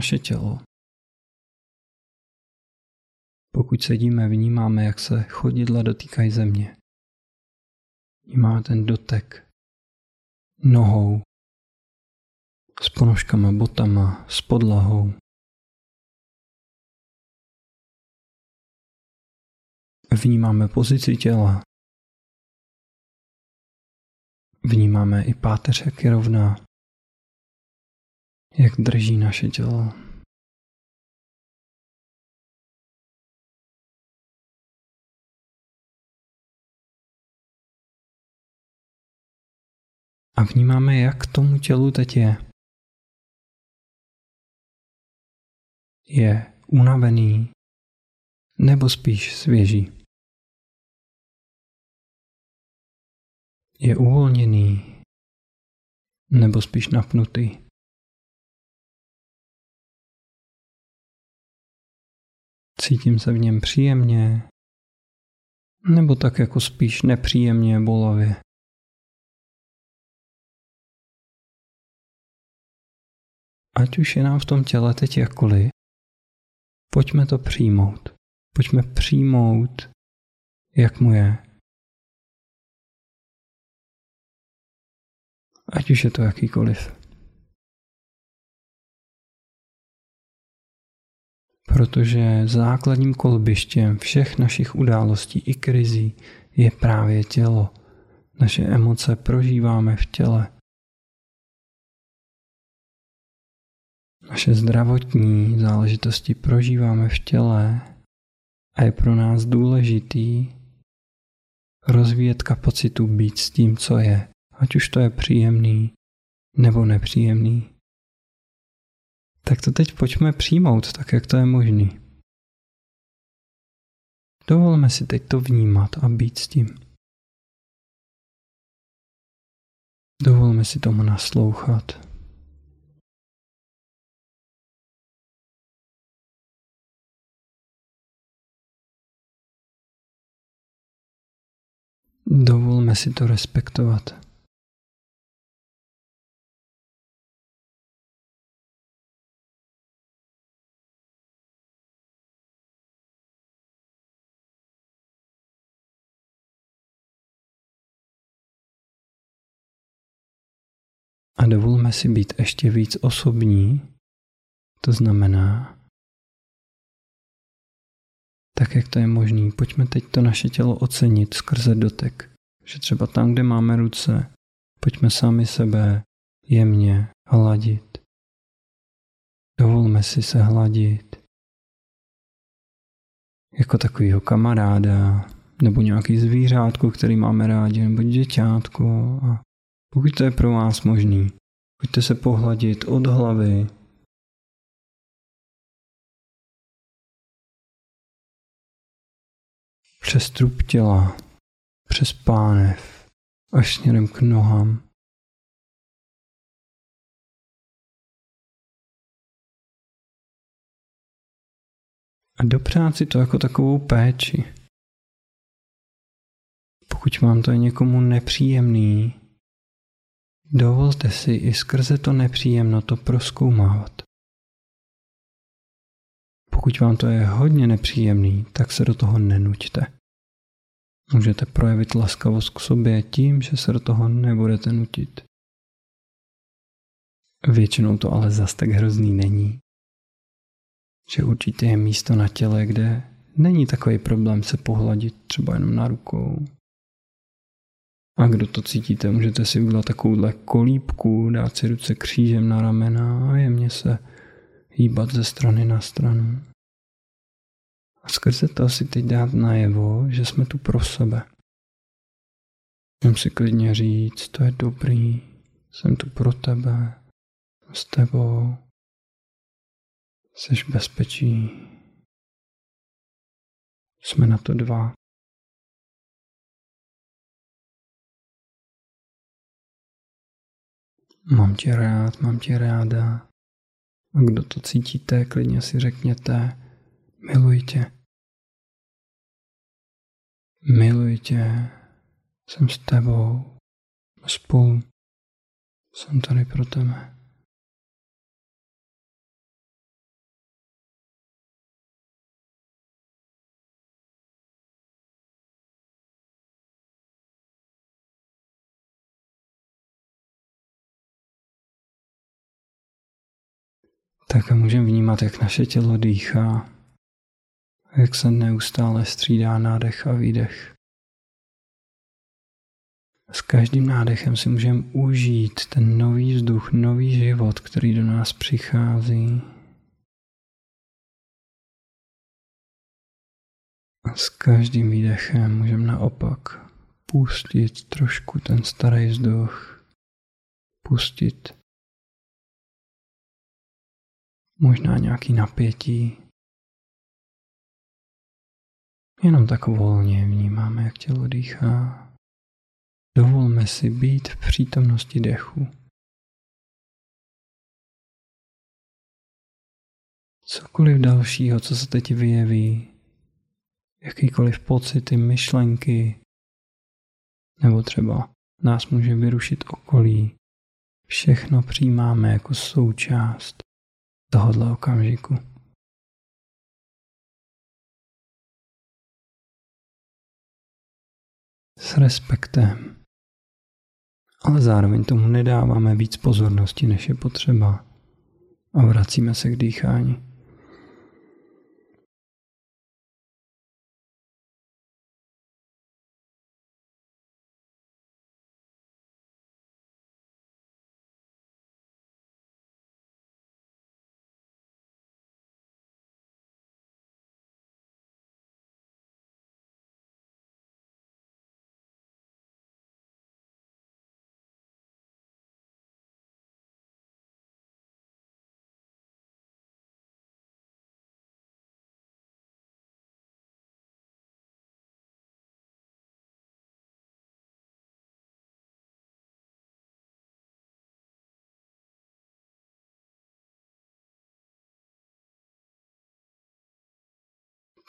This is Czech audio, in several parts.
Naše tělo. Pokud sedíme, vnímáme, jak se chodidla dotýkají země. Vnímáme ten dotek nohou, s ponožkama, botama, s podlahou. Vnímáme pozici těla. Vnímáme i páteř, jak je rovná, jak drží naše tělo. A vnímáme, jak tomu tělu teď je. Je unavený nebo spíš svěží. Je uvolněný nebo spíš napnutý? Cítím se v něm příjemně nebo tak jako spíš nepříjemně bolavě? Ať už je nám v tom těle teď jakkoliv, pojďme to přijmout. Pojďme přijmout, jak mu je. ať už je to jakýkoliv. Protože základním kolbištěm všech našich událostí i krizí je právě tělo. Naše emoce prožíváme v těle. Naše zdravotní záležitosti prožíváme v těle a je pro nás důležitý rozvíjet kapacitu být s tím, co je ať už to je příjemný nebo nepříjemný. Tak to teď pojďme přijmout, tak jak to je možný. Dovolme si teď to vnímat a být s tím. Dovolme si tomu naslouchat. Dovolme si to respektovat. A dovolme si být ještě víc osobní, to znamená, tak jak to je možný, pojďme teď to naše tělo ocenit skrze dotek. Že třeba tam, kde máme ruce, pojďme sami sebe jemně hladit. Dovolme si se hladit. Jako takovýho kamaráda, nebo nějaký zvířátko, který máme rádi, nebo děťátko. A pokud to je pro vás možný, pojďte se pohladit od hlavy přes trup těla, přes pánev, až směrem k nohám. A dopřát si to jako takovou péči. Pokud vám to je někomu nepříjemný, Dovolte si i skrze to nepříjemno to proskoumávat. Pokud vám to je hodně nepříjemný, tak se do toho nenuďte. Můžete projevit laskavost k sobě tím, že se do toho nebudete nutit. Většinou to ale zas tak hrozný není. Že určitě je místo na těle, kde není takový problém se pohladit třeba jenom na rukou, a kdo to cítíte, můžete si udělat takovouhle kolípku, dát si ruce křížem na ramena a jemně se hýbat ze strany na stranu. A skrze to si teď dát najevo, že jsme tu pro sebe. Můžeme si klidně říct, to je dobrý, jsem tu pro tebe, s tebou, jsi bezpečí. Jsme na to dva. Mám tě rád, mám tě ráda. A kdo to cítíte, klidně si řekněte, miluji tě. Miluji tě, jsem s tebou, spolu, jsem tady pro tebe. Tak můžeme vnímat, jak naše tělo dýchá, jak se neustále střídá nádech a výdech. S každým nádechem si můžeme užít ten nový vzduch, nový život, který do nás přichází. A s každým výdechem můžeme naopak pustit trošku ten starý vzduch, pustit možná nějaký napětí. Jenom tak volně vnímáme, jak tělo dýchá. Dovolme si být v přítomnosti dechu. Cokoliv dalšího, co se teď vyjeví, jakýkoliv pocity, myšlenky, nebo třeba nás může vyrušit okolí, všechno přijímáme jako součást tohohle okamžiku. S respektem ale zároveň tomu nedáváme víc pozornosti, než je potřeba a vracíme se k dýchání.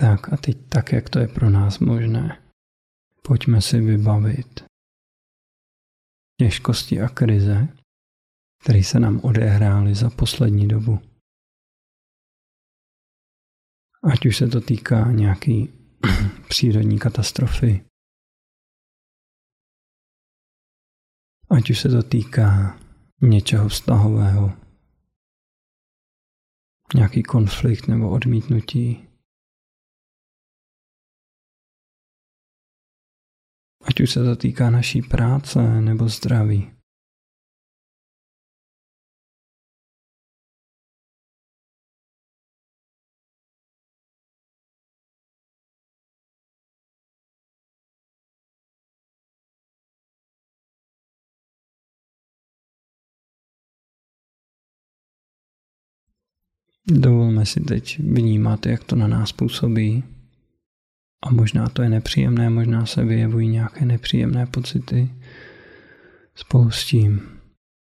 Tak a teď tak, jak to je pro nás možné. Pojďme si vybavit těžkosti a krize, které se nám odehrály za poslední dobu. Ať už se to týká nějaký přírodní katastrofy, ať už se to týká něčeho vztahového, nějaký konflikt nebo odmítnutí, ať už se to týká naší práce nebo zdraví. Dovolme si teď vnímat, jak to na nás působí. A možná to je nepříjemné, možná se vyjevují nějaké nepříjemné pocity spolu s tím.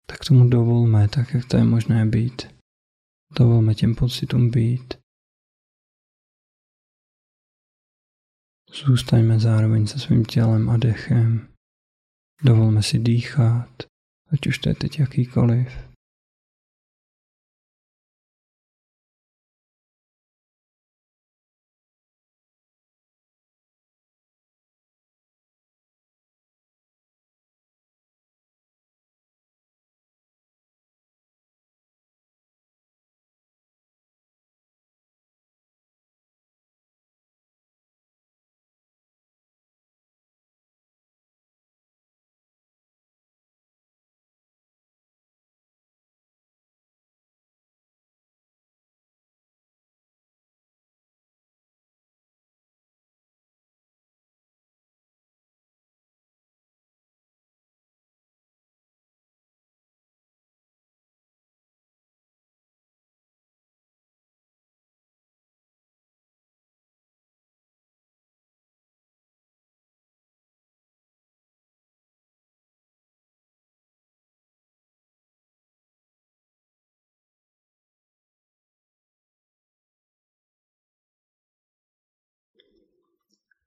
Tak tomu dovolme, tak jak to je možné být. Dovolme těm pocitům být. Zůstaňme zároveň se svým tělem a dechem. Dovolme si dýchat, ať už to je teď jakýkoliv.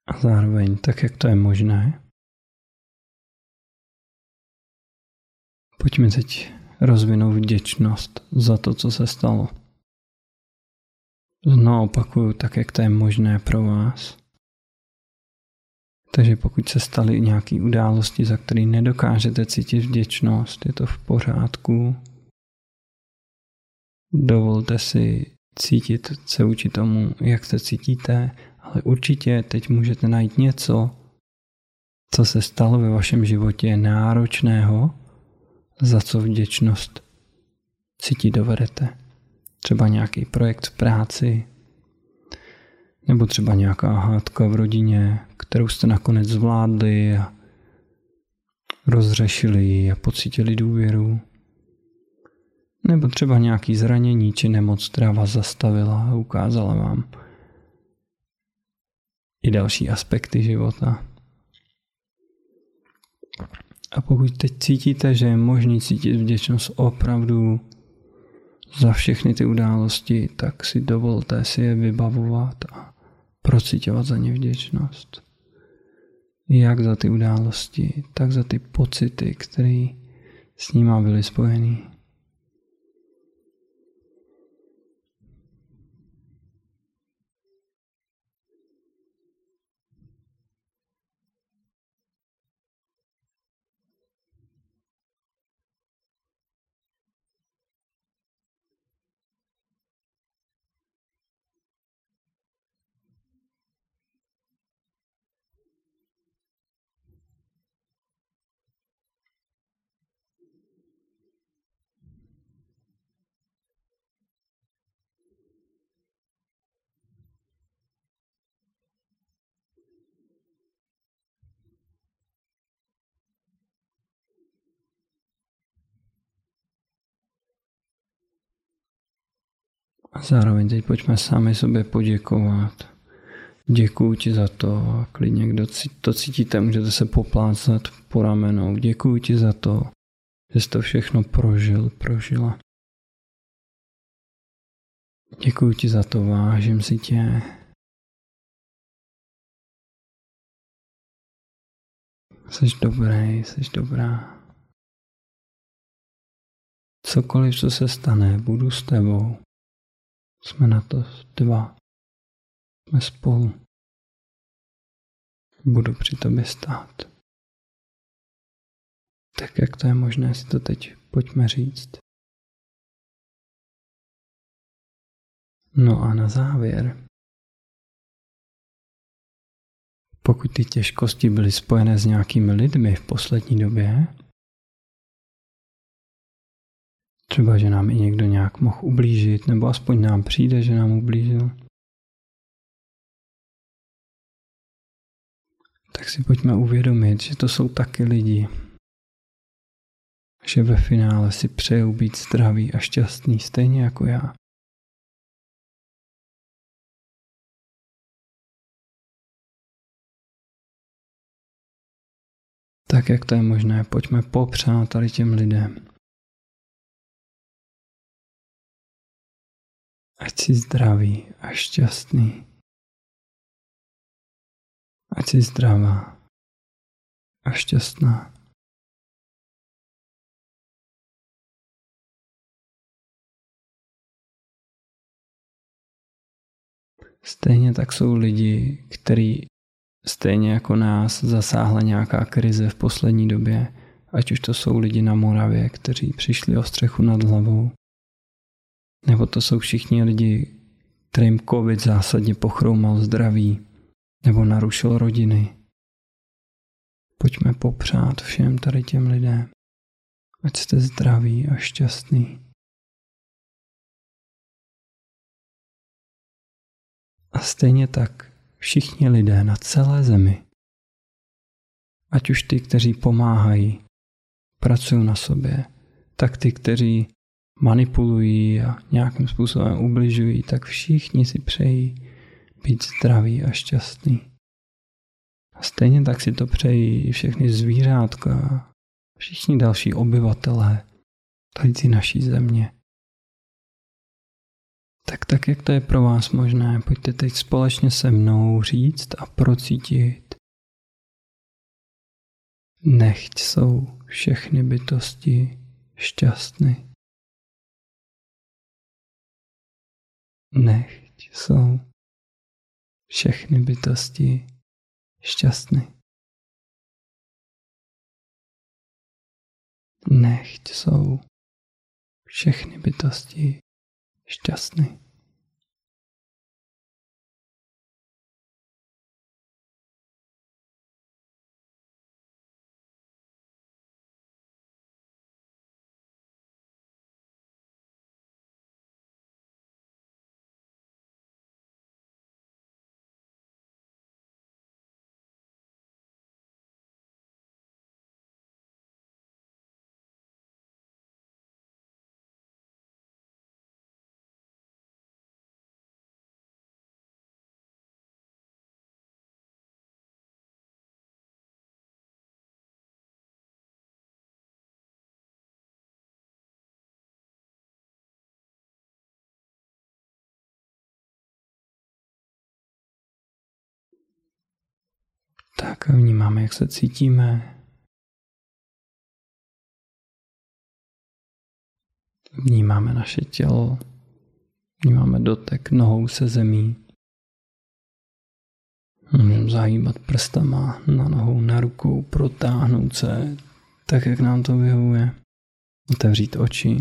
A zároveň tak, jak to je možné, pojďme teď rozvinout vděčnost za to, co se stalo. Znovu opakuju, tak, jak to je možné pro vás. Takže pokud se staly nějaké události, za které nedokážete cítit vděčnost, je to v pořádku. Dovolte si cítit se vůči tomu, jak se cítíte, ale určitě teď můžete najít něco, co se stalo ve vašem životě náročného, za co vděčnost cítit dovedete. Třeba nějaký projekt v práci, nebo třeba nějaká hádka v rodině, kterou jste nakonec zvládli a rozřešili ji a pocítili důvěru. Nebo třeba nějaký zranění či nemoc, která vás zastavila a ukázala vám i další aspekty života. A pokud teď cítíte, že je možný cítit vděčnost opravdu za všechny ty události, tak si dovolte si je vybavovat a procitovat za ně vděčnost. Jak za ty události, tak za ty pocity, které s nima byly spojený. A zároveň teď pojďme sami sobě poděkovat. Děkuji ti za to a klidně, kdo to cítíte, můžete se poplácat po ramenou. Děkuji ti za to, že jsi to všechno prožil, prožila. Děkuji ti za to, vážím si tě. Jsi dobrý, jsi dobrá. Cokoliv, co se stane, budu s tebou. Jsme na to dva. Jsme spolu. Budu při tobě stát. Tak jak to je možné, si to teď pojďme říct. No a na závěr, pokud ty těžkosti byly spojené s nějakými lidmi v poslední době, Třeba, že nám i někdo nějak mohl ublížit, nebo aspoň nám přijde, že nám ublížil. Tak si pojďme uvědomit, že to jsou taky lidi. Že ve finále si přejou být zdraví a šťastný, stejně jako já. Tak jak to je možné, pojďme popřát tady těm lidem. Ať jsi zdravý a šťastný. Ať jsi zdravá a šťastná. Stejně tak jsou lidi, kteří stejně jako nás zasáhla nějaká krize v poslední době, ať už to jsou lidi na Moravě, kteří přišli o střechu nad hlavou, nebo to jsou všichni lidi, kterým covid zásadně pochroumal zdraví nebo narušil rodiny. Pojďme popřát všem tady těm lidem, ať jste zdraví a šťastný. A stejně tak všichni lidé na celé zemi, ať už ty, kteří pomáhají, pracují na sobě, tak ty, kteří manipulují a nějakým způsobem ubližují, tak všichni si přejí být zdraví a šťastný. A stejně tak si to přejí všechny zvířátka, všichni další obyvatelé tady naší země. Tak tak, jak to je pro vás možné, pojďte teď společně se mnou říct a procítit. Nechť jsou všechny bytosti šťastný. Nechť jsou všechny bytosti šťastné. Nechť jsou všechny bytosti šťastný. Tak vnímáme, jak se cítíme. Vnímáme naše tělo, vnímáme dotek nohou se zemí. Můžeme zahýbat prstama na nohou, na rukou, protáhnout se tak, jak nám to vyhovuje. Otevřít oči.